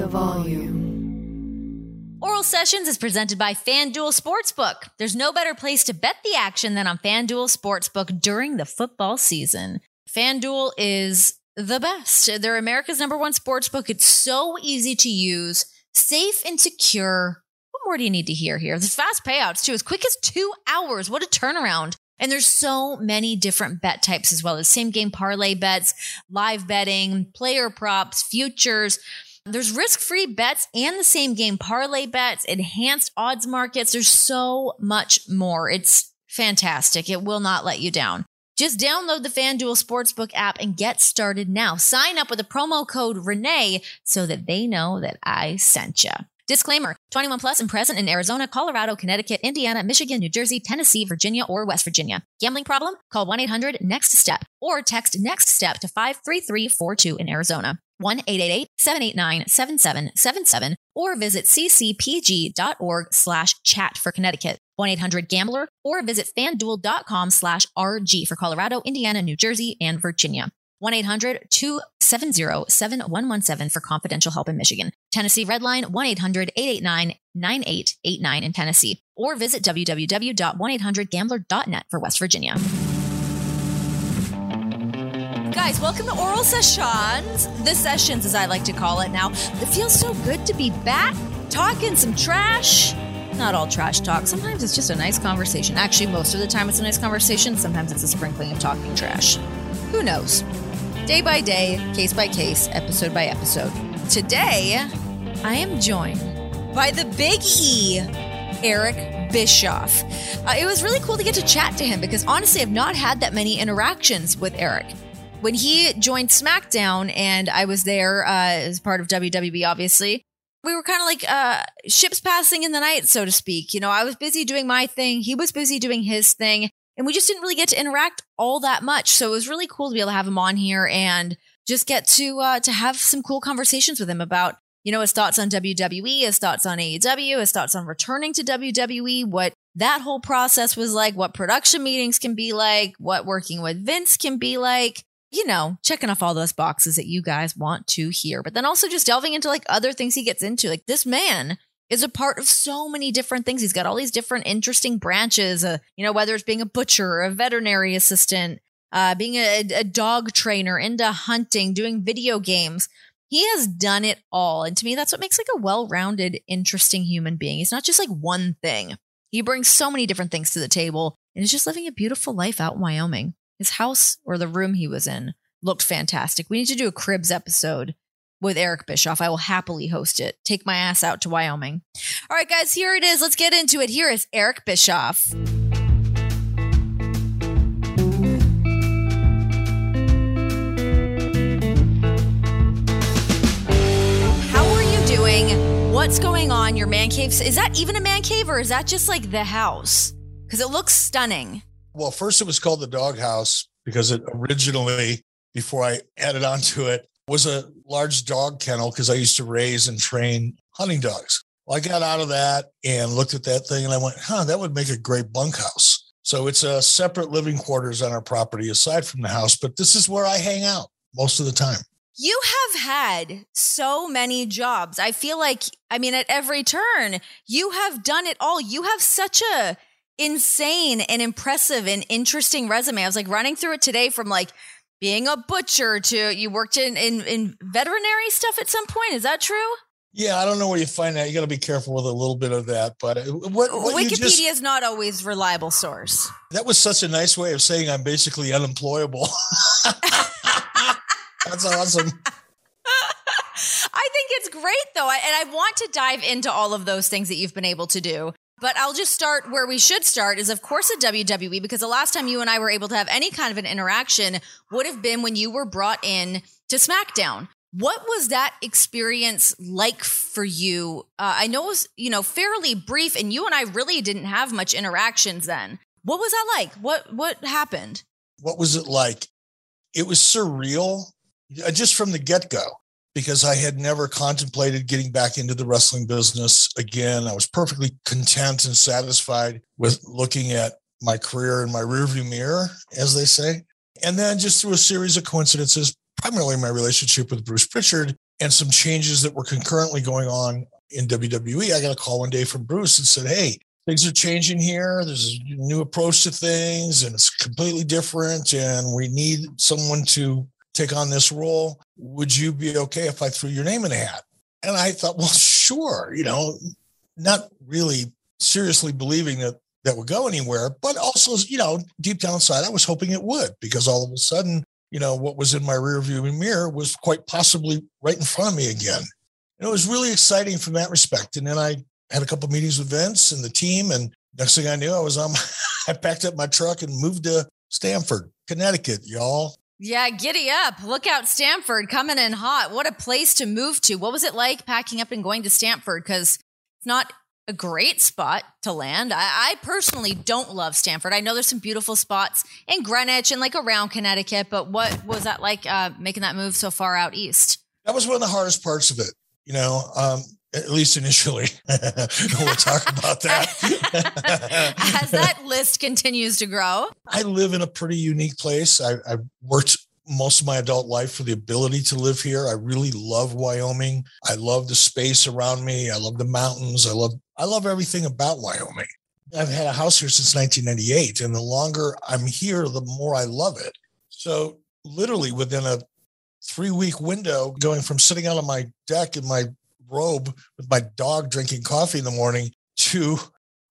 the volume. Oral Sessions is presented by FanDuel Sportsbook. There's no better place to bet the action than on FanDuel Sportsbook during the football season. FanDuel is the best. They're America's number one sportsbook. It's so easy to use, safe and secure. What more do you need to hear here? There's fast payouts too, as quick as two hours. What a turnaround. And there's so many different bet types as well as same game parlay bets, live betting, player props, futures. There's risk free bets and the same game parlay bets, enhanced odds markets. There's so much more. It's fantastic. It will not let you down. Just download the FanDuel Sportsbook app and get started now. Sign up with the promo code Renee so that they know that I sent you. Disclaimer 21 plus and present in Arizona, Colorado, Connecticut, Indiana, Michigan, New Jersey, Tennessee, Virginia, or West Virginia. Gambling problem? Call 1 800 NEXT STEP or text NEXT STEP to 53342 in Arizona. 1 888 789 7777 or visit ccpg.org slash chat for Connecticut. 1-800-GAMBLER or visit fanduel.com slash RG for Colorado, Indiana, New Jersey, and Virginia. 1-800-270-7117 for confidential help in Michigan. Tennessee Redline 1-800-889-9889 in Tennessee or visit www.1800gambler.net for West Virginia. Guys, welcome to Oral Sessions. The sessions, as I like to call it now. It feels so good to be back talking some trash. Not all trash talk. Sometimes it's just a nice conversation. Actually, most of the time it's a nice conversation. Sometimes it's a sprinkling of talking trash. Who knows? Day by day, case by case, episode by episode. Today, I am joined by the Big E, Eric Bischoff. Uh, it was really cool to get to chat to him because honestly, I've not had that many interactions with Eric. When he joined SmackDown and I was there uh, as part of WWE, obviously, we were kind of like uh, ships passing in the night, so to speak. You know, I was busy doing my thing, he was busy doing his thing, and we just didn't really get to interact all that much. So it was really cool to be able to have him on here and just get to uh, to have some cool conversations with him about you know his thoughts on WWE, his thoughts on AEW, his thoughts on returning to WWE, what that whole process was like, what production meetings can be like, what working with Vince can be like you know, checking off all those boxes that you guys want to hear, but then also just delving into like other things he gets into. Like this man is a part of so many different things. He's got all these different interesting branches, uh, you know, whether it's being a butcher, a veterinary assistant, uh, being a, a dog trainer, into hunting, doing video games. He has done it all. And to me, that's what makes like a well rounded, interesting human being. He's not just like one thing. He brings so many different things to the table and is just living a beautiful life out in Wyoming. His house or the room he was in looked fantastic. We need to do a Cribs episode with Eric Bischoff. I will happily host it. Take my ass out to Wyoming. All right, guys, here it is. Let's get into it. Here is Eric Bischoff. How are you doing? What's going on? Your man cave? Is that even a man cave or is that just like the house? Because it looks stunning. Well, first it was called the doghouse because it originally, before I added on to it, was a large dog kennel because I used to raise and train hunting dogs. Well, I got out of that and looked at that thing and I went, huh, that would make a great bunkhouse. So it's a separate living quarters on our property aside from the house, but this is where I hang out most of the time. You have had so many jobs. I feel like, I mean, at every turn, you have done it all. You have such a insane and impressive and interesting resume. I was like running through it today from like being a butcher to you worked in, in, in veterinary stuff at some point. Is that true? Yeah, I don't know where you find that. You got to be careful with a little bit of that. But uh, what, what Wikipedia just, is not always reliable source. That was such a nice way of saying I'm basically unemployable. That's awesome. I think it's great though. I, and I want to dive into all of those things that you've been able to do. But I'll just start where we should start is of course at WWE because the last time you and I were able to have any kind of an interaction would have been when you were brought in to SmackDown. What was that experience like for you? Uh, I know it was, you know, fairly brief and you and I really didn't have much interactions then. What was that like? What what happened? What was it like? It was surreal uh, just from the get-go because I had never contemplated getting back into the wrestling business again. I was perfectly content and satisfied with looking at my career in my rearview mirror, as they say. And then just through a series of coincidences, primarily my relationship with Bruce Pritchard and some changes that were concurrently going on in WWE, I got a call one day from Bruce and said, Hey, things are changing here. There's a new approach to things and it's completely different. And we need someone to take on this role. Would you be okay if I threw your name in a hat? And I thought, well, sure, you know, not really seriously believing that that would go anywhere, but also, you know, deep down inside, I was hoping it would because all of a sudden, you know, what was in my rearview mirror was quite possibly right in front of me again. And it was really exciting from that respect. And then I had a couple meetings with Vince and the team, and next thing I knew, I was on. I packed up my truck and moved to Stamford, Connecticut, y'all. Yeah, giddy up. Look out, Stamford coming in hot. What a place to move to. What was it like packing up and going to Stamford? Because it's not a great spot to land. I, I, personally don't love Stamford. I know there's some beautiful spots in Greenwich and like around Connecticut, but what was that like uh, making that move so far out east? That was one of the hardest parts of it. You know, um, at least initially. we'll talk about that. As that list continues to grow. I live in a pretty unique place. I, I worked most of my adult life for the ability to live here. I really love Wyoming. I love the space around me. I love the mountains. I love I love everything about Wyoming. I've had a house here since 1998 and the longer I'm here the more I love it. So literally within a 3 week window going from sitting out on my deck in my robe with my dog drinking coffee in the morning to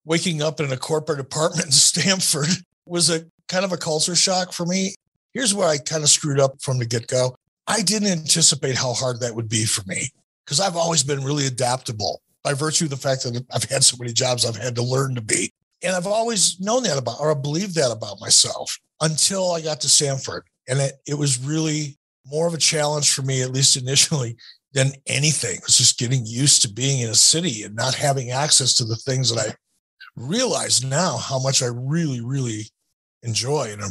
waking up in a corporate apartment in Stamford was a kind of a culture shock for me. Here's where I kind of screwed up from the get go. I didn't anticipate how hard that would be for me because I've always been really adaptable by virtue of the fact that I've had so many jobs I've had to learn to be. And I've always known that about, or believed that about myself until I got to Stamford. And it, it was really more of a challenge for me, at least initially, than anything. It was just getting used to being in a city and not having access to the things that I realize now how much I really, really enjoy and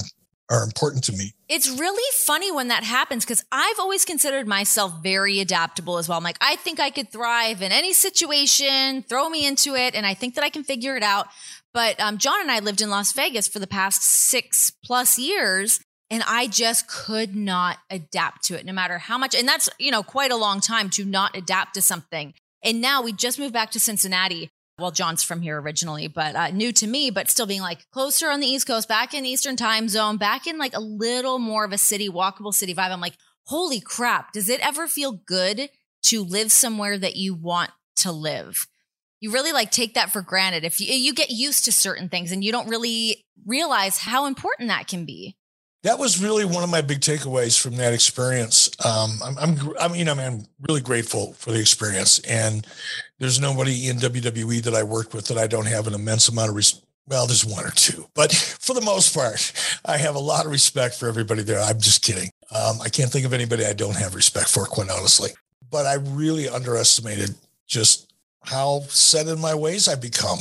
are important to me. It's really funny when that happens because I've always considered myself very adaptable as well. I'm like, I think I could thrive in any situation, throw me into it, and I think that I can figure it out. But um, John and I lived in Las Vegas for the past six plus years. And I just could not adapt to it no matter how much. And that's, you know, quite a long time to not adapt to something. And now we just moved back to Cincinnati. Well, John's from here originally, but uh, new to me, but still being like closer on the East Coast, back in Eastern time zone, back in like a little more of a city, walkable city vibe. I'm like, holy crap. Does it ever feel good to live somewhere that you want to live? You really like take that for granted. If you, you get used to certain things and you don't really realize how important that can be that was really one of my big takeaways from that experience. Um, I'm, I'm, I mean, I'm really grateful for the experience, and there's nobody in WWE that I worked with that I don't have an immense amount of respect. Well, there's one or two, but for the most part, I have a lot of respect for everybody there. I'm just kidding. Um, I can't think of anybody I don't have respect for, quite honestly. But I really underestimated just how set in my ways I've become.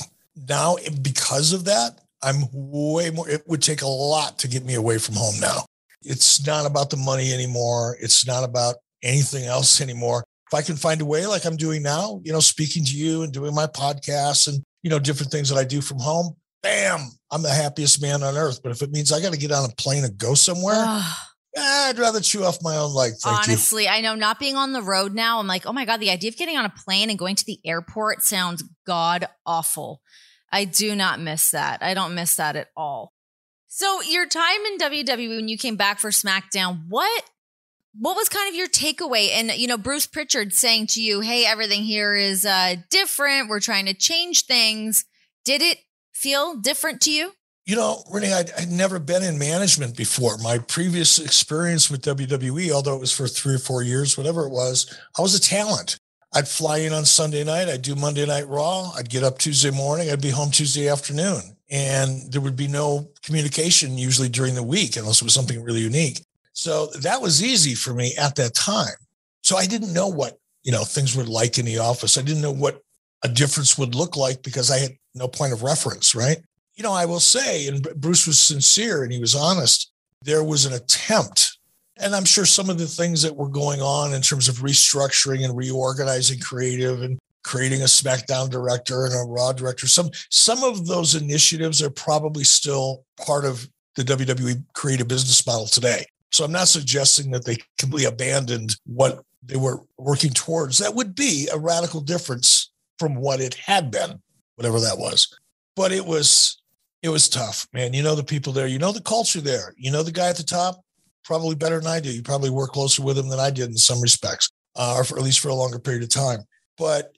Now, because of that, I'm way more, it would take a lot to get me away from home now. It's not about the money anymore. It's not about anything else anymore. If I can find a way like I'm doing now, you know, speaking to you and doing my podcasts and, you know, different things that I do from home, bam, I'm the happiest man on earth. But if it means I got to get on a plane and go somewhere, eh, I'd rather chew off my own leg. Honestly, you. I know not being on the road now, I'm like, oh my God, the idea of getting on a plane and going to the airport sounds god awful. I do not miss that. I don't miss that at all. So your time in WWE when you came back for SmackDown, what what was kind of your takeaway? And you know, Bruce Pritchard saying to you, "Hey, everything here is uh, different. We're trying to change things." Did it feel different to you? You know, Renee, I'd, I'd, never been in management before. My previous experience with WWE, although it was for three or four years, whatever it was, I was a talent. I'd fly in on Sunday night. I'd do Monday Night Raw. I'd get up Tuesday morning. I'd be home Tuesday afternoon. And there would be no communication usually during the week unless it was something really unique. So that was easy for me at that time. So I didn't know what, you know, things were like in the office. I didn't know what a difference would look like because I had no point of reference, right? You know, I will say, and Bruce was sincere and he was honest, there was an attempt and I'm sure some of the things that were going on in terms of restructuring and reorganizing creative and creating a SmackDown director and a Raw director, some some of those initiatives are probably still part of the WWE creative business model today. So I'm not suggesting that they completely abandoned what they were working towards that would be a radical difference from what it had been, whatever that was. But it was it was tough, man. You know the people there, you know the culture there, you know the guy at the top, probably better than I do. You probably work closer with him than I did in some respects, uh, or for, at least for a longer period of time. But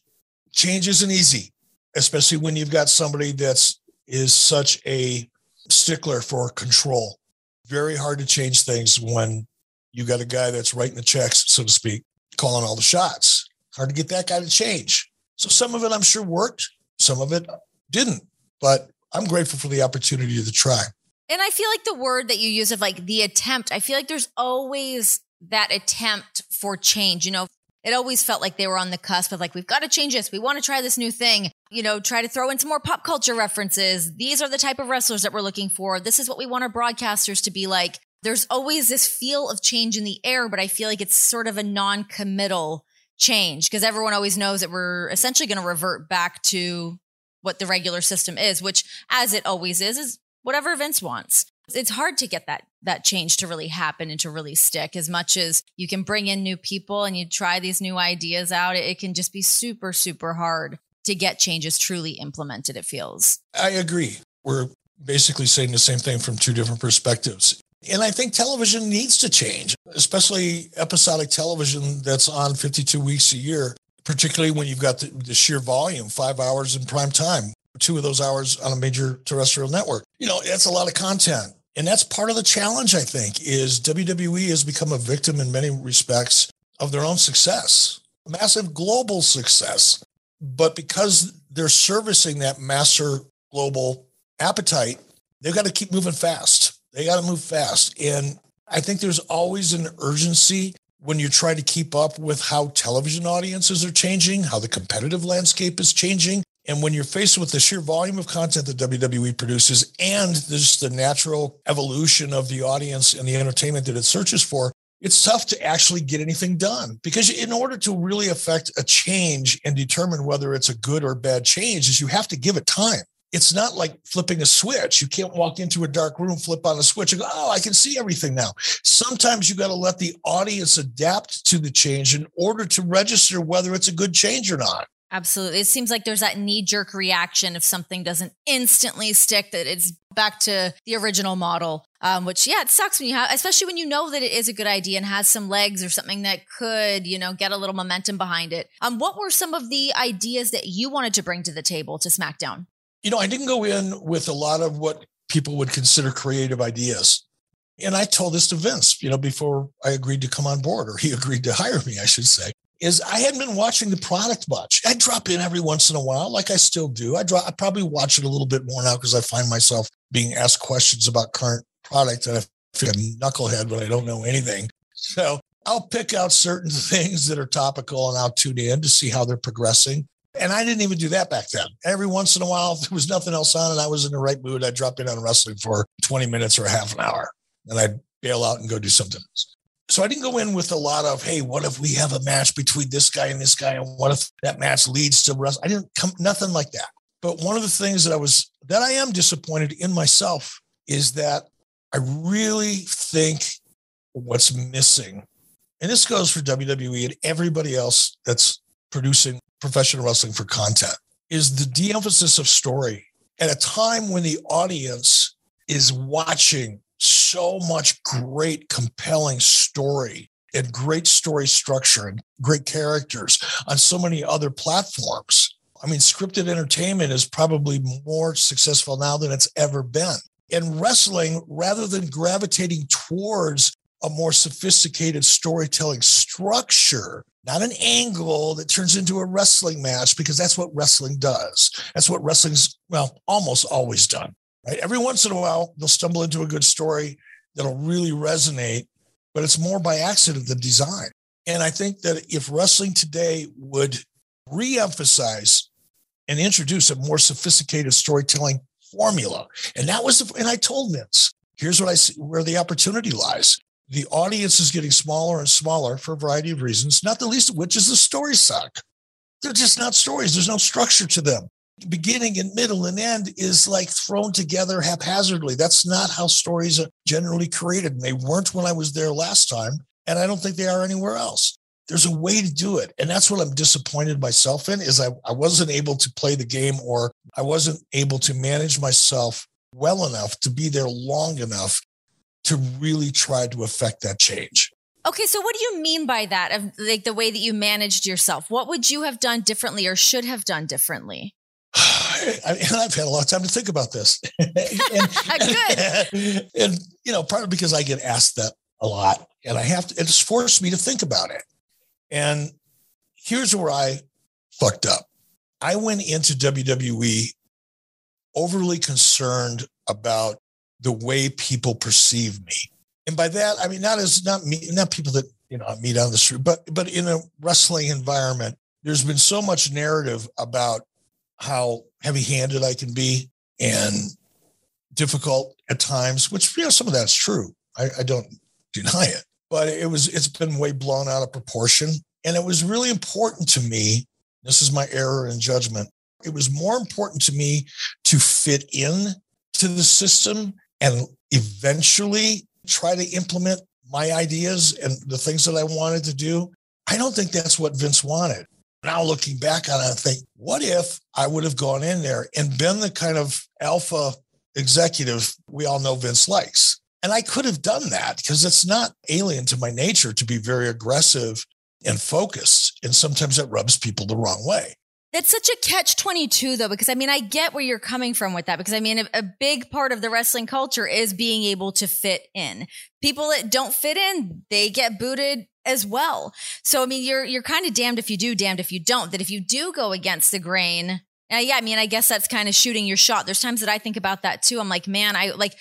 change isn't easy, especially when you've got somebody that's is such a stickler for control. Very hard to change things when you got a guy that's writing the checks, so to speak, calling all the shots. Hard to get that guy to change. So some of it I'm sure worked, some of it didn't, but I'm grateful for the opportunity to try. And I feel like the word that you use of like the attempt, I feel like there's always that attempt for change. You know, it always felt like they were on the cusp of like, we've got to change this. We want to try this new thing. You know, try to throw in some more pop culture references. These are the type of wrestlers that we're looking for. This is what we want our broadcasters to be like. There's always this feel of change in the air, but I feel like it's sort of a non committal change because everyone always knows that we're essentially going to revert back to what the regular system is, which as it always is, is whatever Vince wants. It's hard to get that that change to really happen and to really stick as much as you can bring in new people and you try these new ideas out. It, it can just be super, super hard to get changes truly implemented, it feels. I agree. We're basically saying the same thing from two different perspectives. And I think television needs to change, especially episodic television that's on 52 weeks a year, particularly when you've got the, the sheer volume, five hours in prime time, two of those hours on a major terrestrial network. You know, that's a lot of content. And that's part of the challenge, I think, is WWE has become a victim in many respects of their own success, massive global success. But because they're servicing that master global appetite, they've got to keep moving fast. They got to move fast. And I think there's always an urgency when you try to keep up with how television audiences are changing, how the competitive landscape is changing. And when you're faced with the sheer volume of content that WWE produces and just the natural evolution of the audience and the entertainment that it searches for, it's tough to actually get anything done because in order to really affect a change and determine whether it's a good or bad change is you have to give it time it's not like flipping a switch. You can't walk into a dark room, flip on a switch, and go, oh, I can see everything now. Sometimes you got to let the audience adapt to the change in order to register whether it's a good change or not. Absolutely. It seems like there's that knee jerk reaction if something doesn't instantly stick, that it's back to the original model. Um, which, yeah, it sucks when you have, especially when you know that it is a good idea and has some legs or something that could, you know, get a little momentum behind it. Um, what were some of the ideas that you wanted to bring to the table to SmackDown? you know, I didn't go in with a lot of what people would consider creative ideas. And I told this to Vince, you know, before I agreed to come on board, or he agreed to hire me, I should say, is I hadn't been watching the product much. I drop in every once in a while, like I still do. I drop, I probably watch it a little bit more now because I find myself being asked questions about current product and I feel like a knucklehead when I don't know anything. So I'll pick out certain things that are topical and I'll tune in to see how they're progressing. And I didn't even do that back then. Every once in a while, if there was nothing else on and I was in the right mood, I'd drop in on wrestling for 20 minutes or half an hour and I'd bail out and go do something else. So I didn't go in with a lot of, hey, what if we have a match between this guy and this guy? And what if that match leads to wrestling? I didn't come, nothing like that. But one of the things that I was, that I am disappointed in myself is that I really think what's missing, and this goes for WWE and everybody else that's producing professional wrestling for content is the de-emphasis of story at a time when the audience is watching so much great compelling story and great story structure and great characters on so many other platforms. I mean scripted entertainment is probably more successful now than it's ever been. And wrestling rather than gravitating towards a more sophisticated storytelling structure not an angle that turns into a wrestling match because that's what wrestling does. That's what wrestling's, well, almost always done, right? Every once in a while, they'll stumble into a good story that'll really resonate, but it's more by accident than design. And I think that if wrestling today would re-emphasize and introduce a more sophisticated storytelling formula, and that was, the, and I told Vince, here's what I see where the opportunity lies the audience is getting smaller and smaller for a variety of reasons, not the least of which is the stories suck. They're just not stories. There's no structure to them. Beginning and middle and end is like thrown together haphazardly. That's not how stories are generally created. And they weren't when I was there last time. And I don't think they are anywhere else. there's a way to do it. And that's what I'm disappointed myself in is I, I wasn't able to play the game or I wasn't able to manage myself well enough to be there long enough to really try to affect that change. Okay, so what do you mean by that? Of like the way that you managed yourself? What would you have done differently or should have done differently? I mean, I've had a lot of time to think about this. and, Good. And, you know, partly because I get asked that a lot and I have to, it's forced me to think about it. And here's where I fucked up. I went into WWE overly concerned about the way people perceive me. And by that, I mean, not as not me, not people that, you know, I meet on the street, but, but in a wrestling environment, there's been so much narrative about how heavy handed I can be and difficult at times, which, you know, some of that's true. I, I don't deny it, but it was, it's been way blown out of proportion. And it was really important to me. This is my error in judgment. It was more important to me to fit in to the system and eventually try to implement my ideas and the things that I wanted to do. I don't think that's what Vince wanted. Now looking back on it, I think, what if I would have gone in there and been the kind of alpha executive we all know Vince likes? And I could have done that because it's not alien to my nature to be very aggressive and focused. And sometimes that rubs people the wrong way. That's such a catch 22 though, because I mean, I get where you're coming from with that, because I mean, a, a, big part of the wrestling culture is being able to fit in. People that don't fit in, they get booted as well. So, I mean, you're, you're kind of damned if you do, damned if you don't, that if you do go against the grain, uh, yeah, I mean, I guess that's kind of shooting your shot. There's times that I think about that too. I'm like, man, I like,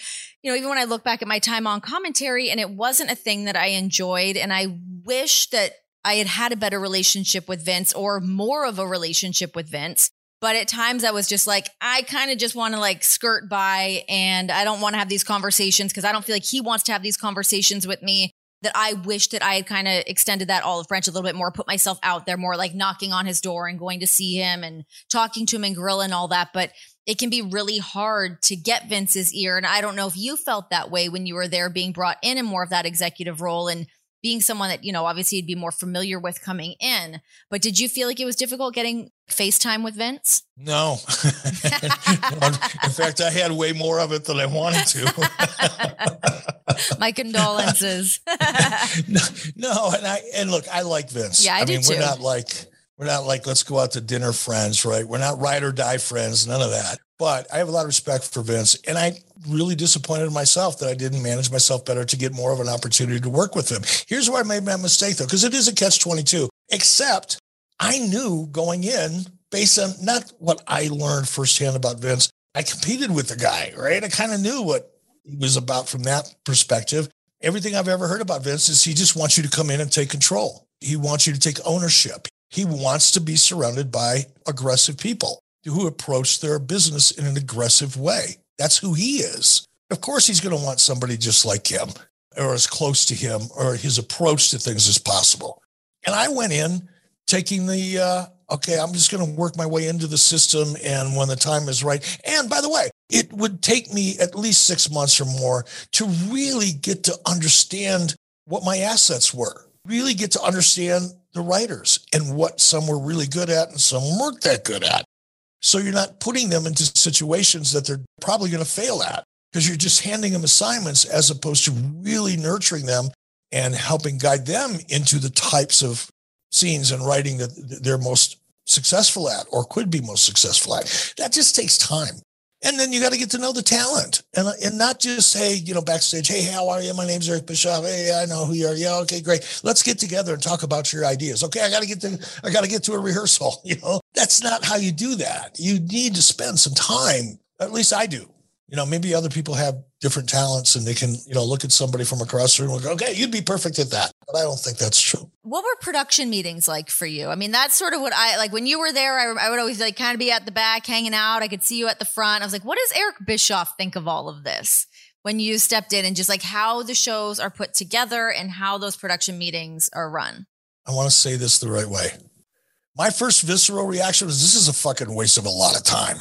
you know, even when I look back at my time on commentary and it wasn't a thing that I enjoyed and I wish that I had had a better relationship with Vince or more of a relationship with Vince. But at times I was just like, I kind of just want to like skirt by and I don't want to have these conversations because I don't feel like he wants to have these conversations with me. That I wish that I had kind of extended that olive branch a little bit more, put myself out there more, like knocking on his door and going to see him and talking to him and grill and all that. But it can be really hard to get Vince's ear. And I don't know if you felt that way when you were there being brought in in more of that executive role and being someone that, you know, obviously you'd be more familiar with coming in. But did you feel like it was difficult getting FaceTime with Vince? No. in fact, I had way more of it than I wanted to. My condolences. no, no, and I and look, I like Vince. Yeah, I, I do mean, too. we're not like we're not like let's go out to dinner friends, right? We're not ride or die friends, none of that. But I have a lot of respect for Vince, and I really disappointed in myself that I didn't manage myself better to get more of an opportunity to work with him. Here's where I made my mistake, though, because it is a catch 22, except I knew going in based on not what I learned firsthand about Vince. I competed with the guy, right? I kind of knew what he was about from that perspective. Everything I've ever heard about Vince is he just wants you to come in and take control. He wants you to take ownership. He wants to be surrounded by aggressive people who approach their business in an aggressive way. That's who he is. Of course, he's going to want somebody just like him or as close to him or his approach to things as possible. And I went in taking the, uh, okay, I'm just going to work my way into the system. And when the time is right, and by the way, it would take me at least six months or more to really get to understand what my assets were, really get to understand the writers and what some were really good at and some weren't that good at. So you're not putting them into situations that they're probably going to fail at because you're just handing them assignments as opposed to really nurturing them and helping guide them into the types of scenes and writing that they're most successful at or could be most successful at. That just takes time. And then you got to get to know the talent and, and not just say, you know, backstage, hey, how are you? My name's Eric Bischoff. Hey, I know who you are. Yeah, okay, great. Let's get together and talk about your ideas. Okay, I got to get to I got to get to a rehearsal. You know, that's not how you do that. You need to spend some time. At least I do. You know, maybe other people have different talents and they can, you know, look at somebody from across the room and go, okay, you'd be perfect at that. But I don't think that's true. What were production meetings like for you? I mean, that's sort of what I like when you were there. I, I would always like kind of be at the back hanging out. I could see you at the front. I was like, what does Eric Bischoff think of all of this? When you stepped in and just like how the shows are put together and how those production meetings are run. I want to say this the right way. My first visceral reaction was this is a fucking waste of a lot of time.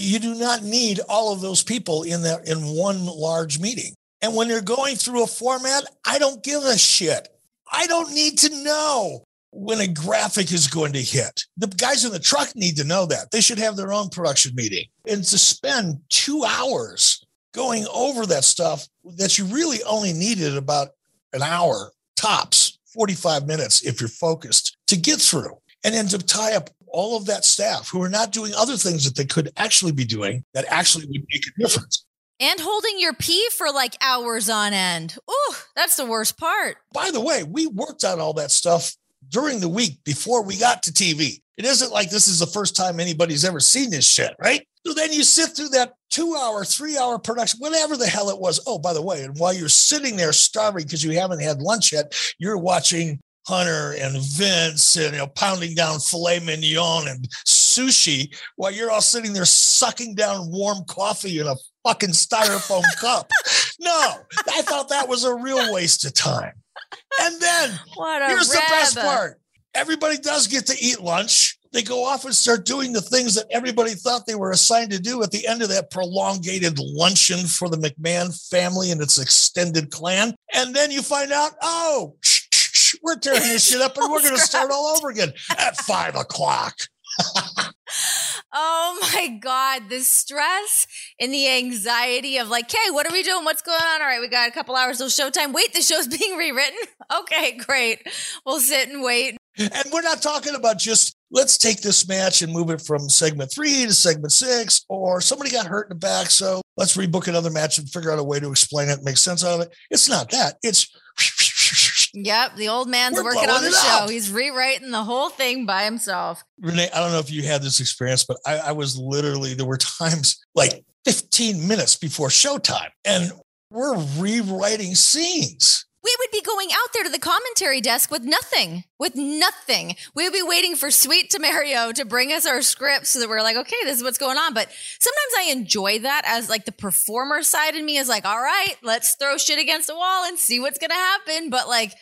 You do not need all of those people in that in one large meeting. And when you're going through a format, I don't give a shit. I don't need to know when a graphic is going to hit. The guys in the truck need to know that. They should have their own production meeting. And to spend two hours going over that stuff that you really only needed about an hour tops, 45 minutes if you're focused to get through. And then to tie up all of that staff who are not doing other things that they could actually be doing that actually would make a difference. And holding your pee for like hours on end. Ooh, that's the worst part. By the way, we worked on all that stuff during the week before we got to TV. It isn't like this is the first time anybody's ever seen this shit, right? So then you sit through that two hour, three hour production, whatever the hell it was. Oh, by the way, and while you're sitting there starving because you haven't had lunch yet, you're watching Hunter and Vince and you know pounding down filet mignon and sushi while you're all sitting there sucking down warm coffee in a fucking styrofoam cup. No, I thought that was a real waste of time. And then here's the best part. Everybody does get to eat lunch. They go off and start doing the things that everybody thought they were assigned to do at the end of that prolongated luncheon for the McMahon family and its extended clan. And then you find out, oh, we're tearing this shit up and we're going to start all over again at five o'clock. oh my God. The stress and the anxiety of like, hey, what are we doing? What's going on? All right, we got a couple hours till showtime. Wait, the show's being rewritten. Okay, great. We'll sit and wait. And we're not talking about just let's take this match and move it from segment three to segment six, or somebody got hurt in the back. So let's rebook another match and figure out a way to explain it, make sense out of it. It's not that. It's Yep, the old man's We're working on the show. Up. He's rewriting the whole thing by himself. Renee, I don't know if you had this experience, but I, I was literally there were times like 15 minutes before showtime, and we're rewriting scenes we would be going out there to the commentary desk with nothing, with nothing. We would be waiting for Sweet Tamario to bring us our scripts so that we're like, okay, this is what's going on. But sometimes I enjoy that as like the performer side in me is like, all right, let's throw shit against the wall and see what's going to happen. But like,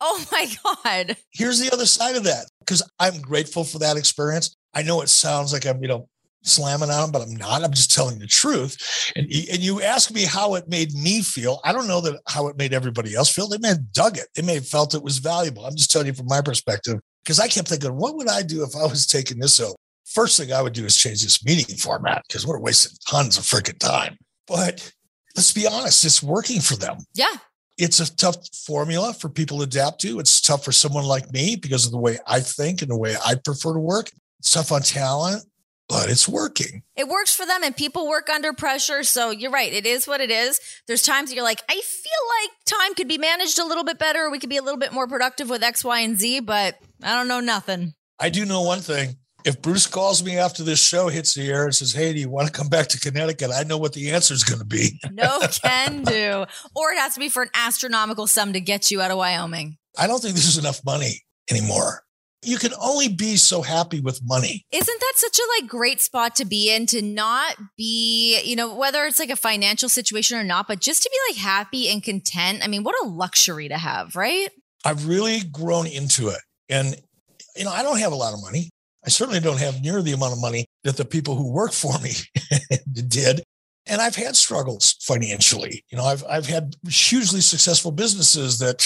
oh my God. Here's the other side of that because I'm grateful for that experience. I know it sounds like I'm, you know, slamming on them, but I'm not. I'm just telling the truth. And, and you ask me how it made me feel. I don't know that how it made everybody else feel. They may have dug it. They may have felt it was valuable. I'm just telling you from my perspective, because I kept thinking, what would I do if I was taking this over? First thing I would do is change this meeting format because we're wasting tons of freaking time. But let's be honest, it's working for them. Yeah. It's a tough formula for people to adapt to. It's tough for someone like me because of the way I think and the way I prefer to work. It's tough on talent but it's working. It works for them and people work under pressure. So you're right. It is what it is. There's times you're like, I feel like time could be managed a little bit better. We could be a little bit more productive with X, Y, and Z, but I don't know nothing. I do know one thing. If Bruce calls me after this show hits the air and says, Hey, do you want to come back to Connecticut? I know what the answer is going to be. no can do. Or it has to be for an astronomical sum to get you out of Wyoming. I don't think this is enough money anymore you can only be so happy with money. Isn't that such a like great spot to be in to not be, you know, whether it's like a financial situation or not, but just to be like happy and content. I mean, what a luxury to have, right? I've really grown into it. And you know, I don't have a lot of money. I certainly don't have near the amount of money that the people who work for me did. And I've had struggles financially. You know, I've I've had hugely successful businesses that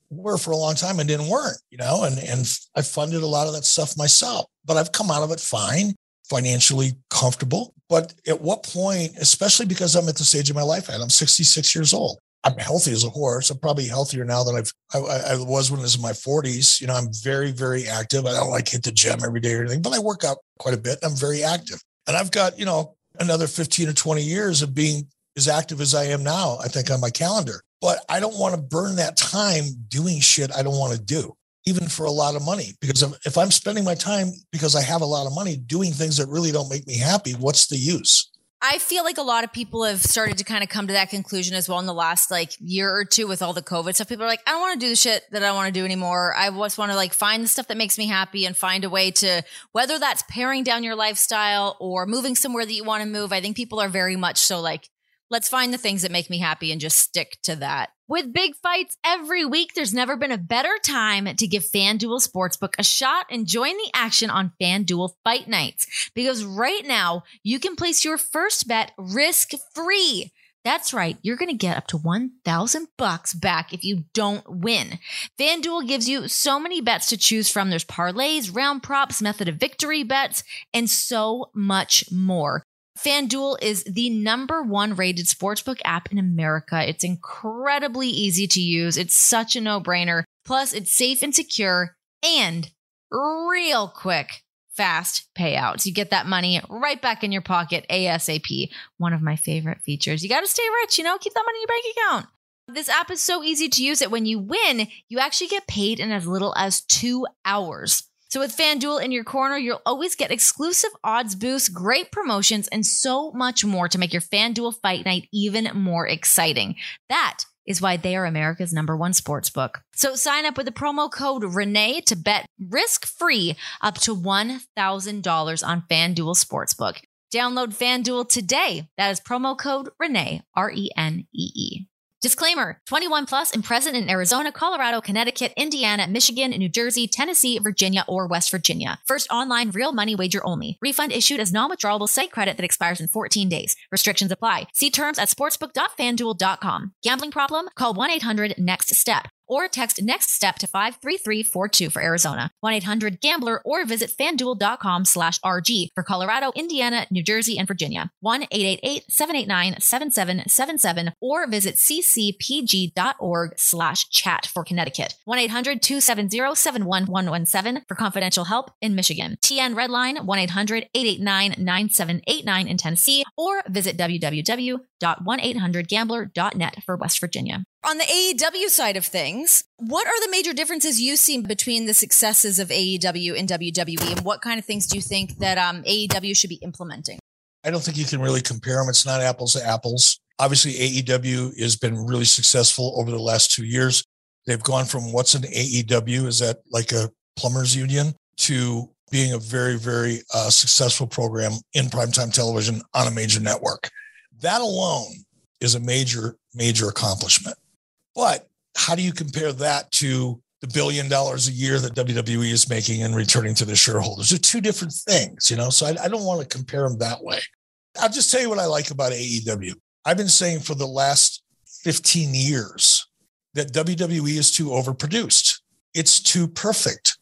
were for a long time and didn't weren't, you know, and and I funded a lot of that stuff myself. But I've come out of it fine, financially comfortable. But at what point, especially because I'm at the stage of my life at, I'm 66 years old. I'm healthy as a horse. I'm probably healthier now than I've I, I, was when I was in my 40s. You know, I'm very, very active. I don't like hit the gym every day or anything, but I work out quite a bit. I'm very active. And I've got, you know, another 15 or 20 years of being as active as I am now, I think on my calendar. But I don't want to burn that time doing shit I don't want to do, even for a lot of money. Because if I'm spending my time because I have a lot of money doing things that really don't make me happy, what's the use? I feel like a lot of people have started to kind of come to that conclusion as well in the last like year or two with all the COVID stuff. People are like, I don't want to do the shit that I want to do anymore. I just want to like find the stuff that makes me happy and find a way to, whether that's paring down your lifestyle or moving somewhere that you want to move. I think people are very much so like, let's find the things that make me happy and just stick to that. With big fights every week, there's never been a better time to give FanDuel Sportsbook a shot and join the action on FanDuel Fight Nights. Because right now, you can place your first bet risk free That's right. You're going to get up to 1000 bucks back if you don't win. FanDuel gives you so many bets to choose from. There's parlays, round props, method of victory bets, and so much more. FanDuel is the number one rated sportsbook app in America. It's incredibly easy to use. It's such a no brainer. Plus, it's safe and secure and real quick fast payouts. You get that money right back in your pocket ASAP. One of my favorite features. You got to stay rich, you know, keep that money in your bank account. This app is so easy to use that when you win, you actually get paid in as little as two hours. So with FanDuel in your corner, you'll always get exclusive odds boosts, great promotions, and so much more to make your FanDuel fight night even more exciting. That is why they are America's number one sports book. So sign up with the promo code Renee to bet risk free up to $1,000 on FanDuel Sportsbook. Download FanDuel today. That is promo code Renee, R E N E E. Disclaimer 21 plus and present in Arizona, Colorado, Connecticut, Indiana, Michigan, New Jersey, Tennessee, Virginia, or West Virginia. First online real money wager only. Refund issued as non withdrawable site credit that expires in 14 days. Restrictions apply. See terms at sportsbook.fanduel.com. Gambling problem? Call 1 800 NEXT STEP or text next step to 53342 for Arizona, 1-800-GAMBLER or visit fanduel.com slash RG for Colorado, Indiana, New Jersey, and Virginia, 1-888-789-7777 or visit ccpg.org slash chat for Connecticut, 1-800-270-71117 for confidential help in Michigan, TN Redline, 1-800-889-9789 in Tennessee, or visit www.1800gambler.net for West Virginia. On the AEW side of things, what are the major differences you've seen between the successes of AEW and WWE, and what kind of things do you think that um, AEW should be implementing? I don't think you can really compare them. It's not apples to apples. Obviously, AEW has been really successful over the last two years. They've gone from what's an AEW, is that like a plumbers union, to being a very, very uh, successful program in primetime television on a major network. That alone is a major, major accomplishment. But how do you compare that to the billion dollars a year that WWE is making and returning to the shareholders? They're two different things, you know? So I, I don't want to compare them that way. I'll just tell you what I like about AEW. I've been saying for the last 15 years that WWE is too overproduced. It's too perfect.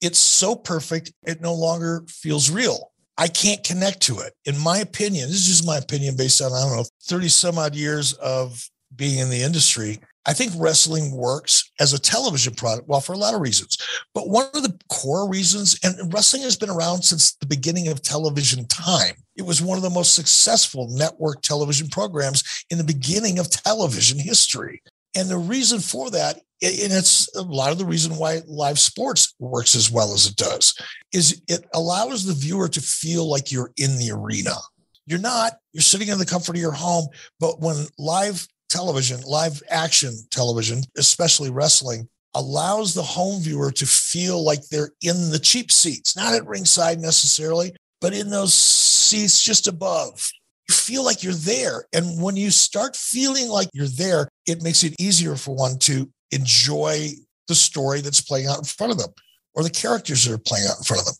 It's so perfect, it no longer feels real. I can't connect to it. In my opinion, this is just my opinion based on, I don't know, 30 some odd years of being in the industry. I think wrestling works as a television product, well, for a lot of reasons. But one of the core reasons, and wrestling has been around since the beginning of television time. It was one of the most successful network television programs in the beginning of television history. And the reason for that, and it's a lot of the reason why live sports works as well as it does, is it allows the viewer to feel like you're in the arena. You're not, you're sitting in the comfort of your home. But when live television, live action television, especially wrestling, allows the home viewer to feel like they're in the cheap seats, not at ringside necessarily, but in those seats just above. You feel like you're there. And when you start feeling like you're there, it makes it easier for one to enjoy the story that's playing out in front of them or the characters that are playing out in front of them.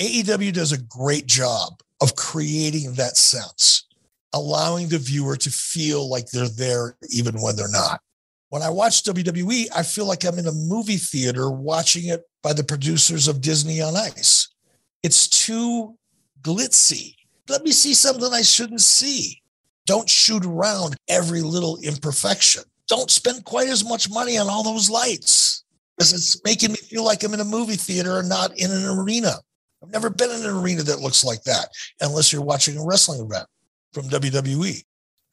AEW does a great job of creating that sense allowing the viewer to feel like they're there even when they're not. When I watch WWE, I feel like I'm in a movie theater watching it by the producers of Disney on Ice. It's too glitzy. Let me see something I shouldn't see. Don't shoot around every little imperfection. Don't spend quite as much money on all those lights because it's making me feel like I'm in a movie theater and not in an arena. I've never been in an arena that looks like that unless you're watching a wrestling event from WWE.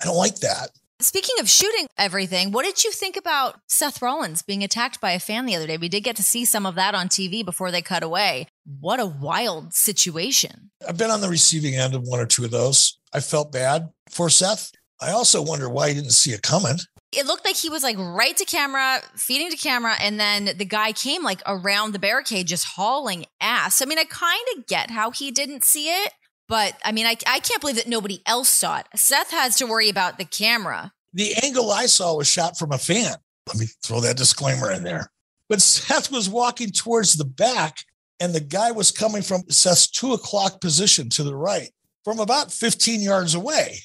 I don't like that. Speaking of shooting everything, what did you think about Seth Rollins being attacked by a fan the other day? We did get to see some of that on TV before they cut away. What a wild situation. I've been on the receiving end of one or two of those. I felt bad for Seth. I also wonder why he didn't see it coming. It looked like he was like right to camera, feeding to camera, and then the guy came like around the barricade just hauling ass. I mean, I kind of get how he didn't see it but I mean, I, I can't believe that nobody else saw it. Seth has to worry about the camera. The angle I saw was shot from a fan. Let me throw that disclaimer in there. But Seth was walking towards the back, and the guy was coming from Seth's two o'clock position to the right from about 15 yards away.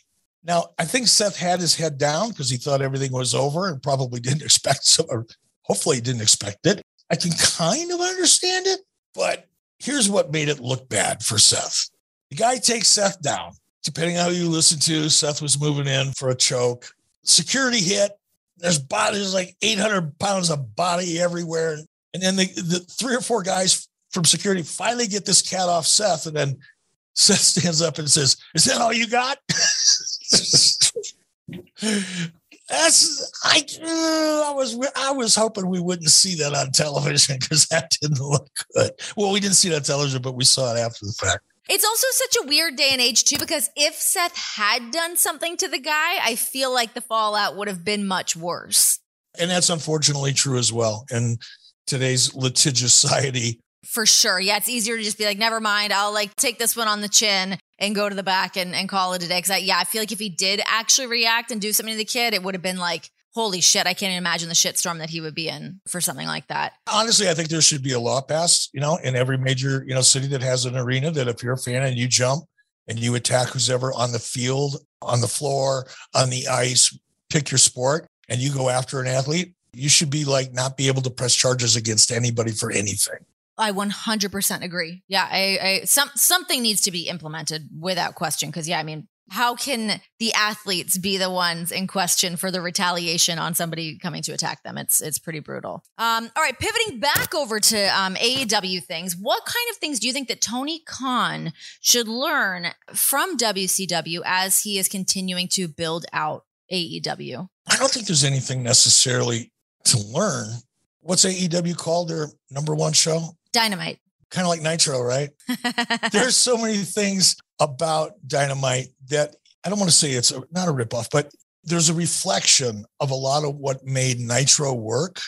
Now, I think Seth had his head down because he thought everything was over and probably didn't expect so, or hopefully he didn't expect it. I can kind of understand it, but here's what made it look bad for Seth. The guy takes Seth down. Depending on who you listen to, Seth was moving in for a choke. Security hit. There's bodies like 800 pounds of body everywhere. And then the, the three or four guys from security finally get this cat off Seth. And then Seth stands up and says, Is that all you got? That's I. I was I was hoping we wouldn't see that on television because that didn't look good. Well, we didn't see that television, but we saw it after the fact. It's also such a weird day and age too, because if Seth had done something to the guy, I feel like the fallout would have been much worse. And that's unfortunately true as well in today's litigious society. For sure. Yeah, it's easier to just be like, never mind. I'll like take this one on the chin and go to the back and, and call it a day. Cause I, yeah, I feel like if he did actually react and do something to the kid, it would have been like, holy shit, I can't imagine the shitstorm that he would be in for something like that. Honestly, I think there should be a law passed, you know, in every major, you know, city that has an arena that if you're a fan and you jump and you attack who's ever on the field, on the floor, on the ice, pick your sport, and you go after an athlete, you should be like not be able to press charges against anybody for anything. I 100% agree. Yeah, I, I some something needs to be implemented without question. Because yeah, I mean, how can the athletes be the ones in question for the retaliation on somebody coming to attack them? It's it's pretty brutal. Um, all right, pivoting back over to um, AEW things. What kind of things do you think that Tony Khan should learn from WCW as he is continuing to build out AEW? I don't think there's anything necessarily to learn. What's AEW called? Their number one show? Dynamite. Kind of like Nitro, right? There's so many things about Dynamite that I don't want to say it's a, not a ripoff, but there's a reflection of a lot of what made Nitro work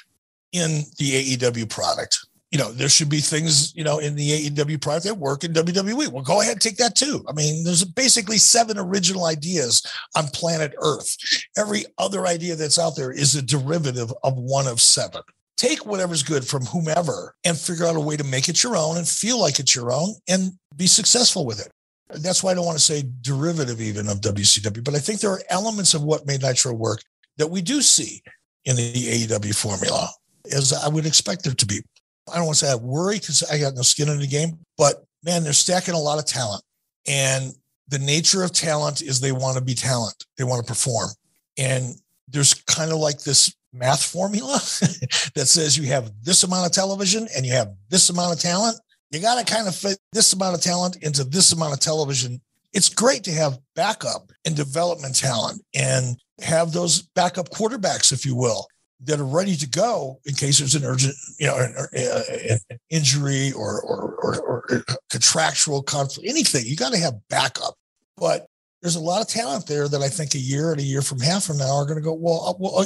in the AEW product. You know, there should be things, you know, in the AEW product that work in WWE. Well, go ahead and take that too. I mean, there's basically seven original ideas on planet Earth. Every other idea that's out there is a derivative of one of seven take whatever's good from whomever and figure out a way to make it your own and feel like it's your own and be successful with it. That's why I don't want to say derivative even of WCW, but I think there are elements of what made Nitro work that we do see in the AEW formula, as I would expect there to be. I don't want to say I worry because I got no skin in the game, but man, they're stacking a lot of talent. And the nature of talent is they want to be talent, they want to perform. And there's kind of like this math formula that says you have this amount of television and you have this amount of talent. You got to kind of fit this amount of talent into this amount of television. It's great to have backup and development talent and have those backup quarterbacks, if you will, that are ready to go in case there's an urgent, you know, an, an injury or, or, or, or contractual conflict, anything. You got to have backup. But there's a lot of talent there that I think a year and a year from half from now are going to go, well, uh, uh,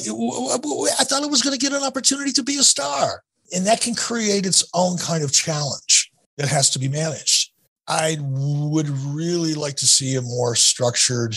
I thought it was going to get an opportunity to be a star. And that can create its own kind of challenge that has to be managed. I would really like to see a more structured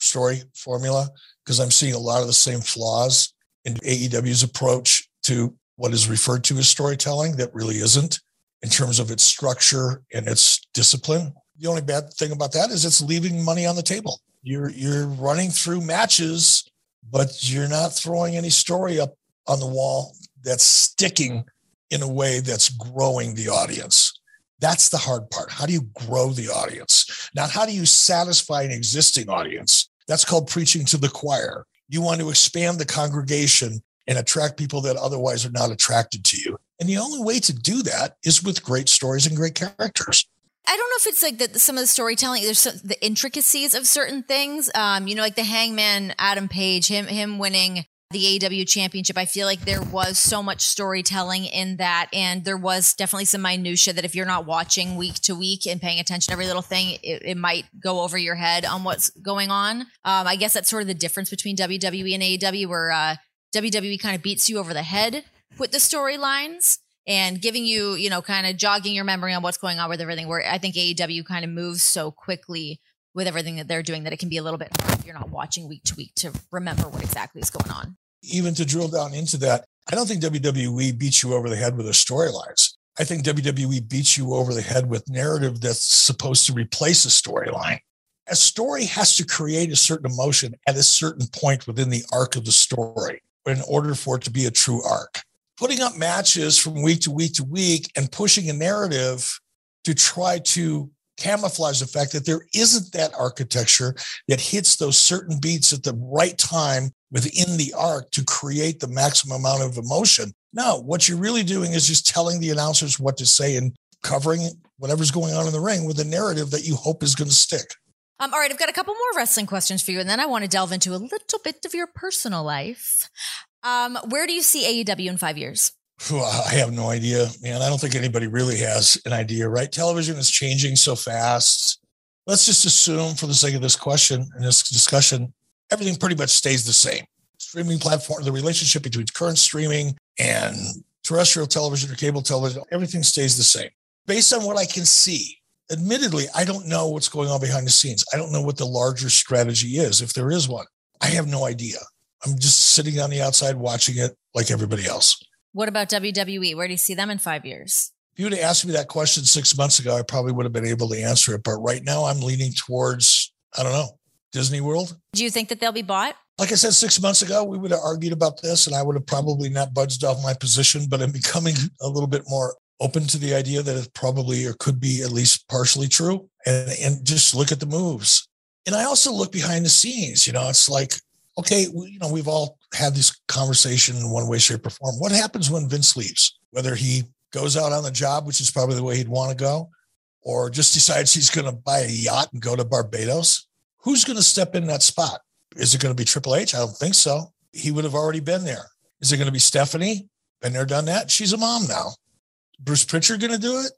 story formula because I'm seeing a lot of the same flaws in AEW's approach to what is referred to as storytelling that really isn't in terms of its structure and its discipline the only bad thing about that is it's leaving money on the table. You're you're running through matches, but you're not throwing any story up on the wall that's sticking in a way that's growing the audience. That's the hard part. How do you grow the audience? Not how do you satisfy an existing audience? That's called preaching to the choir. You want to expand the congregation and attract people that otherwise are not attracted to you. And the only way to do that is with great stories and great characters. I don't know if it's like the, some of the storytelling. There's some, the intricacies of certain things. Um, you know, like the Hangman Adam Page, him him winning the AEW championship. I feel like there was so much storytelling in that, and there was definitely some minutia that if you're not watching week to week and paying attention to every little thing, it, it might go over your head on what's going on. Um, I guess that's sort of the difference between WWE and AEW, where uh, WWE kind of beats you over the head with the storylines and giving you, you know, kind of jogging your memory on what's going on with everything. Where I think AEW kind of moves so quickly with everything that they're doing that it can be a little bit hard if you're not watching week to week to remember what exactly is going on. Even to drill down into that, I don't think WWE beats you over the head with their storylines. I think WWE beats you over the head with narrative that's supposed to replace a storyline. a story has to create a certain emotion at a certain point within the arc of the story in order for it to be a true arc. Putting up matches from week to week to week and pushing a narrative to try to camouflage the fact that there isn't that architecture that hits those certain beats at the right time within the arc to create the maximum amount of emotion. No, what you're really doing is just telling the announcers what to say and covering whatever's going on in the ring with a narrative that you hope is going to stick. Um, all right, I've got a couple more wrestling questions for you, and then I want to delve into a little bit of your personal life. Um, where do you see AEW in five years? I have no idea, man. I don't think anybody really has an idea, right? Television is changing so fast. Let's just assume, for the sake of this question and this discussion, everything pretty much stays the same. Streaming platform, the relationship between current streaming and terrestrial television or cable television, everything stays the same. Based on what I can see, admittedly, I don't know what's going on behind the scenes. I don't know what the larger strategy is, if there is one. I have no idea. I'm just sitting on the outside watching it like everybody else. What about WWE? Where do you see them in five years? If you would have asked me that question six months ago, I probably would have been able to answer it. But right now, I'm leaning towards, I don't know, Disney World. Do you think that they'll be bought? Like I said six months ago, we would have argued about this and I would have probably not budged off my position, but I'm becoming a little bit more open to the idea that it probably or could be at least partially true and, and just look at the moves. And I also look behind the scenes. You know, it's like, okay, we, you know, we've all had this conversation in one way, shape, or form. What happens when Vince leaves? Whether he goes out on the job, which is probably the way he'd want to go, or just decides he's going to buy a yacht and go to Barbados. Who's going to step in that spot? Is it going to be Triple H? I don't think so. He would have already been there. Is it going to be Stephanie? Been there, done that. She's a mom now. Bruce Pritchard going to do it?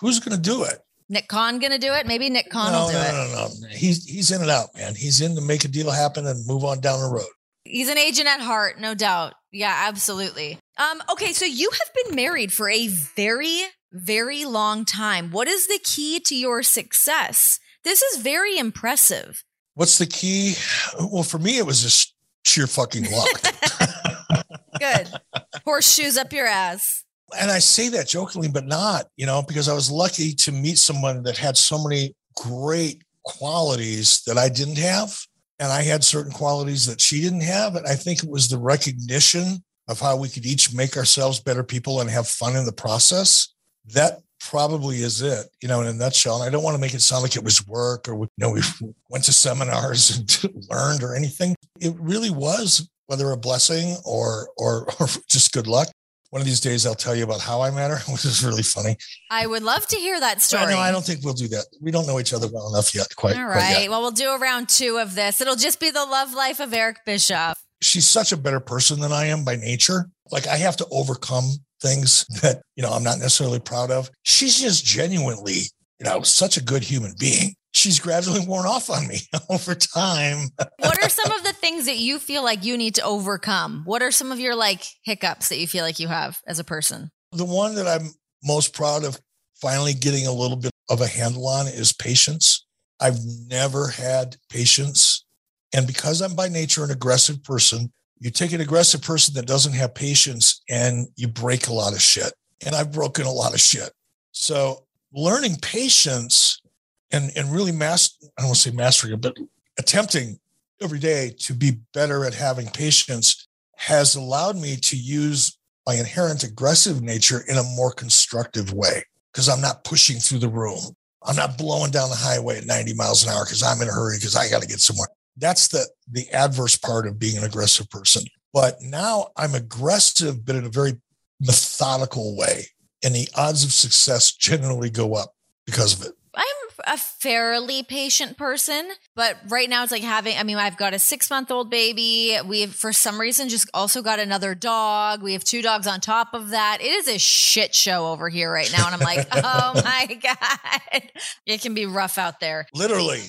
Who's going to do it? Nick Khan going to do it? Maybe Nick Khan no, will do no, it. No, no, no. He's he's in and out, man. He's in to make a deal happen and move on down the road. He's an agent at heart, no doubt. Yeah, absolutely. Um, okay, so you have been married for a very, very long time. What is the key to your success? This is very impressive. What's the key? Well, for me, it was just sheer fucking luck. Good. Horseshoes up your ass and I say that jokingly, but not, you know, because I was lucky to meet someone that had so many great qualities that I didn't have. And I had certain qualities that she didn't have. And I think it was the recognition of how we could each make ourselves better people and have fun in the process. That probably is it, you know, in a nutshell. And I don't want to make it sound like it was work or, you know, we went to seminars and learned or anything. It really was whether a blessing or, or, or just good luck one of these days I'll tell you about how I met her, which is really funny. I would love to hear that story. No, I don't think we'll do that. We don't know each other well enough yet. Quite. All right. Quite well, we'll do a round two of this. It'll just be the love life of Eric Bischoff. She's such a better person than I am by nature. Like I have to overcome things that, you know, I'm not necessarily proud of. She's just genuinely, you know, such a good human being she's gradually worn off on me over time. what are some of the things that you feel like you need to overcome? What are some of your like hiccups that you feel like you have as a person? The one that I'm most proud of finally getting a little bit of a handle on is patience. I've never had patience. And because I'm by nature an aggressive person, you take an aggressive person that doesn't have patience and you break a lot of shit. And I've broken a lot of shit. So learning patience and and really master I don't want to say mastering but attempting every day to be better at having patience has allowed me to use my inherent aggressive nature in a more constructive way because I'm not pushing through the room. I'm not blowing down the highway at 90 miles an hour because I'm in a hurry because I got to get somewhere. That's the the adverse part of being an aggressive person. But now I'm aggressive, but in a very methodical way. And the odds of success generally go up because of it a fairly patient person, but right now it's like having, I mean, I've got a six month old baby. We've, for some reason, just also got another dog. We have two dogs on top of that. It is a shit show over here right now. And I'm like, oh my God, it can be rough out there. Literally.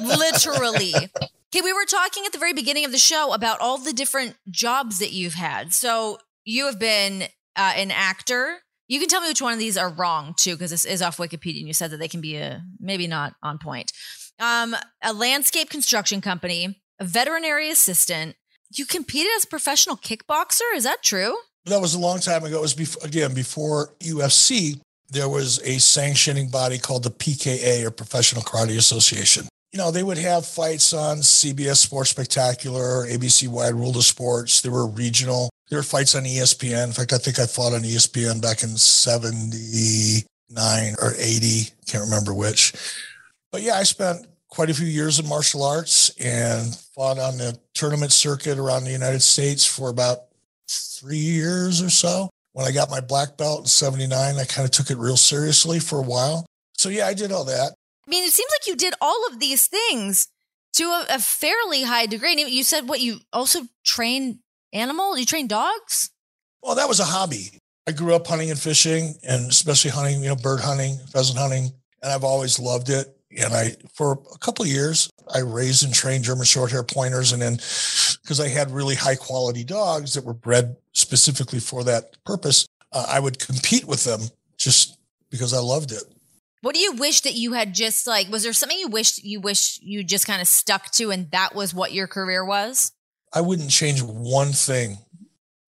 Literally. Okay, we were talking at the very beginning of the show about all the different jobs that you've had. So you have been uh, an actor, you can tell me which one of these are wrong too, because this is off Wikipedia, and you said that they can be a maybe not on point. Um, a landscape construction company, a veterinary assistant. You competed as a professional kickboxer. Is that true? That was a long time ago. It was before, again before UFC. there was a sanctioning body called the PKA or Professional Karate Association. You know, they would have fights on CBS Sports Spectacular, ABC Wide World of Sports. There were regional. There were fights on ESPN. In fact, I think I fought on ESPN back in 79 or 80. Can't remember which. But yeah, I spent quite a few years in martial arts and fought on the tournament circuit around the United States for about three years or so. When I got my black belt in 79, I kind of took it real seriously for a while. So yeah, I did all that. I mean, it seems like you did all of these things to a, a fairly high degree. And you said what you also train animals? You train dogs? Well, that was a hobby. I grew up hunting and fishing and especially hunting, you know, bird hunting, pheasant hunting, and I've always loved it. And I, for a couple of years, I raised and trained German short hair pointers. And then because I had really high quality dogs that were bred specifically for that purpose, uh, I would compete with them just because I loved it. What do you wish that you had just like, was there something you wished you wish you just kind of stuck to and that was what your career was? I wouldn't change one thing,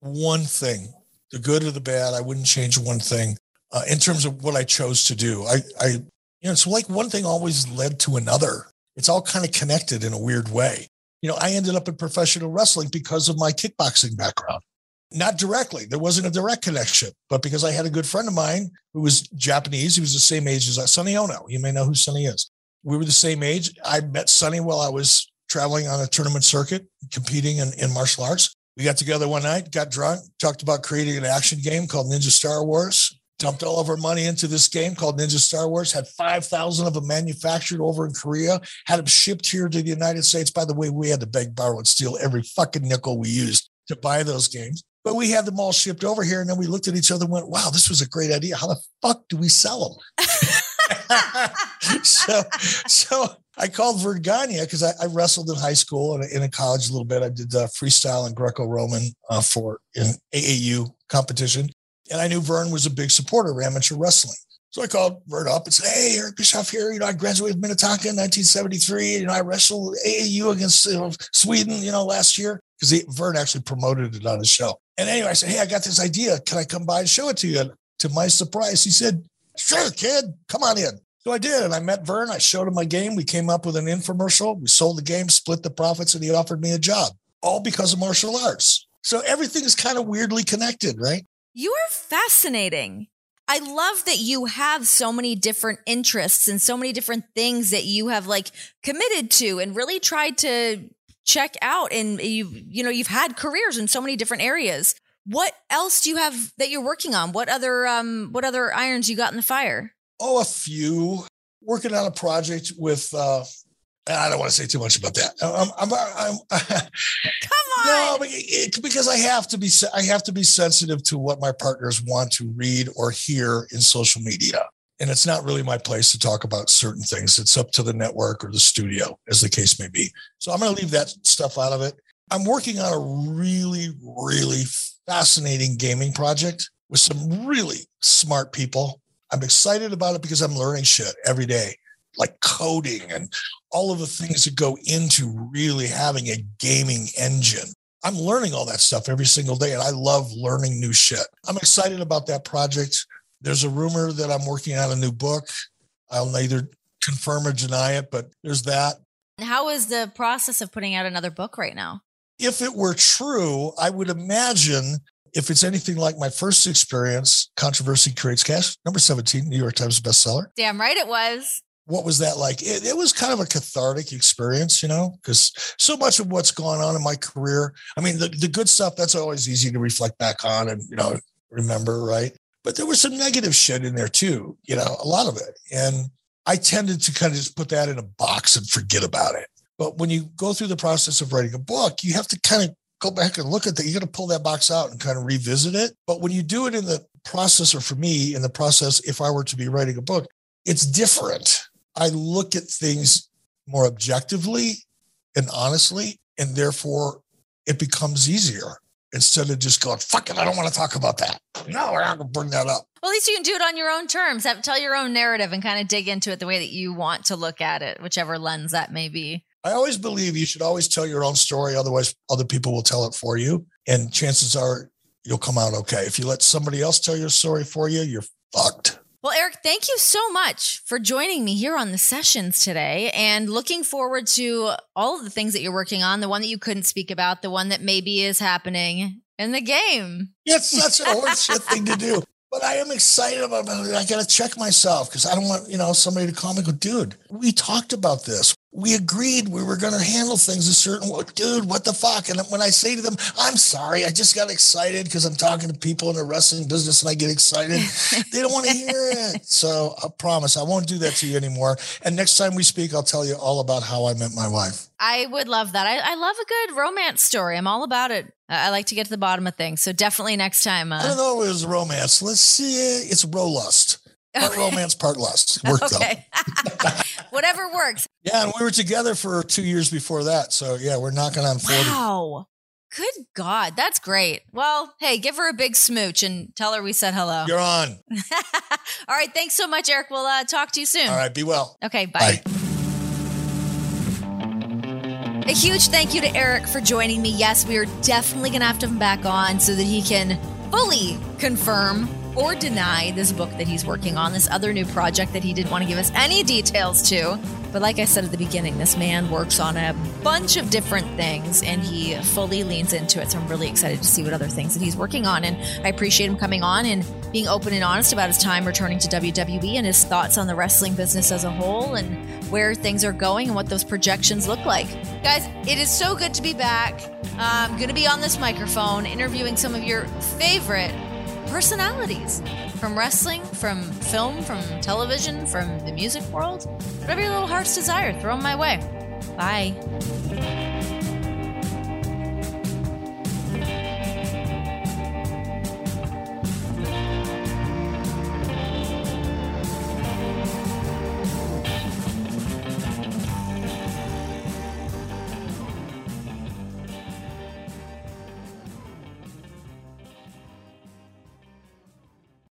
one thing, the good or the bad. I wouldn't change one thing uh, in terms of what I chose to do. I, I, you know, it's like one thing always led to another. It's all kind of connected in a weird way. You know, I ended up in professional wrestling because of my kickboxing background. Not directly, there wasn't a direct connection, but because I had a good friend of mine who was Japanese, he was the same age as Sonny Onoo. You may know who Sonny is. We were the same age. I met Sonny while I was traveling on a tournament circuit, competing in, in martial arts. We got together one night, got drunk, talked about creating an action game called Ninja Star Wars, dumped all of our money into this game called Ninja Star Wars, had 5,000 of them manufactured over in Korea, had them shipped here to the United States. By the way, we had to beg, borrow, and steal every fucking nickel we used to buy those games. But we had them all shipped over here. And then we looked at each other and went, wow, this was a great idea. How the fuck do we sell them? so, so I called Verne Gagne because I, I, wrestled in high school and in, in college a little bit. I did uh, freestyle and Greco-Roman uh, for an AAU competition, and I knew Verne was a big supporter of amateur wrestling. So I called Verne up and said, "Hey, Eric Bischoff here. You know, I graduated Minnetonka in 1973. You know, I wrestled AAU against you know, Sweden. You know, last year because Vern actually promoted it on his show. And anyway, I said, "Hey, I got this idea. Can I come by and show it to you?" And to my surprise, he said, "Sure, kid. Come on in." So I did. And I met Verne. I showed him my game. We came up with an infomercial. We sold the game, split the profits, and he offered me a job, all because of martial arts. So everything is kind of weirdly connected, right? You are fascinating. I love that you have so many different interests and so many different things that you have like committed to and really tried to check out and you you know you've had careers in so many different areas. What else do you have that you're working on? What other um what other irons you got in the fire? Oh, a few. Working on a project with. uh I don't want to say too much about that. I'm, I'm, I'm, Come on. No, it, because I have to be. I have to be sensitive to what my partners want to read or hear in social media, and it's not really my place to talk about certain things. It's up to the network or the studio, as the case may be. So I'm going to leave that stuff out of it. I'm working on a really, really fascinating gaming project with some really smart people I'm excited about it because I'm learning shit every day, like coding and all of the things that go into really having a gaming engine. I'm learning all that stuff every single day, and I love learning new shit. I'm excited about that project. There's a rumor that I'm working on a new book. I'll neither confirm or deny it, but there's that. How is the process of putting out another book right now? If it were true, I would imagine if it's anything like my first experience, Controversy Creates Cash, number 17, New York Times bestseller. Damn right it was. What was that like? It, it was kind of a cathartic experience, you know, because so much of what's gone on in my career, I mean, the, the good stuff, that's always easy to reflect back on and, you know, remember, right? But there was some negative shit in there too, you know, a lot of it. And I tended to kind of just put that in a box and forget about it. But when you go through the process of writing a book, you have to kind of go back and look at that. You got to pull that box out and kind of revisit it. But when you do it in the process, or for me, in the process, if I were to be writing a book, it's different. I look at things more objectively and honestly, and therefore it becomes easier instead of just going, fuck it, I don't want to talk about that. No, we're not going to bring that up. Well, at least you can do it on your own terms. Have, tell your own narrative and kind of dig into it the way that you want to look at it, whichever lens that may be. I always believe you should always tell your own story. Otherwise, other people will tell it for you. And chances are you'll come out okay. If you let somebody else tell your story for you, you're fucked. Well, Eric, thank you so much for joining me here on the sessions today and looking forward to all of the things that you're working on, the one that you couldn't speak about, the one that maybe is happening in the game. It's such a horseshit thing to do. But I am excited about it. I got to check myself because I don't want, you know, somebody to call me and go, dude, we talked about this. We agreed we were going to handle things a certain way. Dude, what the fuck? And when I say to them, I'm sorry, I just got excited because I'm talking to people in the wrestling business and I get excited. they don't want to hear it. So I promise I won't do that to you anymore. And next time we speak, I'll tell you all about how I met my wife. I would love that. I, I love a good romance story. I'm all about it. I like to get to the bottom of things. So definitely next time. Uh, I don't know if it was romance. Let's see. It's rolust. Part okay. romance, part lust. Worked okay. Whatever works. Yeah, and we were together for two years before that. So yeah, we're knocking on 40. Wow. Good God. That's great. Well, hey, give her a big smooch and tell her we said hello. You're on. All right. Thanks so much, Eric. We'll uh, talk to you soon. All right. Be well. Okay. Bye. bye. A huge thank you to Eric for joining me. Yes, we are definitely going to have to have him back on so that he can fully confirm or deny this book that he's working on, this other new project that he didn't want to give us any details to. But like I said at the beginning, this man works on a bunch of different things and he fully leans into it. So I'm really excited to see what other things that he's working on. And I appreciate him coming on and being open and honest about his time returning to WWE and his thoughts on the wrestling business as a whole and where things are going and what those projections look like. Guys, it is so good to be back. I'm going to be on this microphone interviewing some of your favorite personalities from wrestling, from film, from television, from the music world. Whatever your little heart's desire, throw them my way. Bye.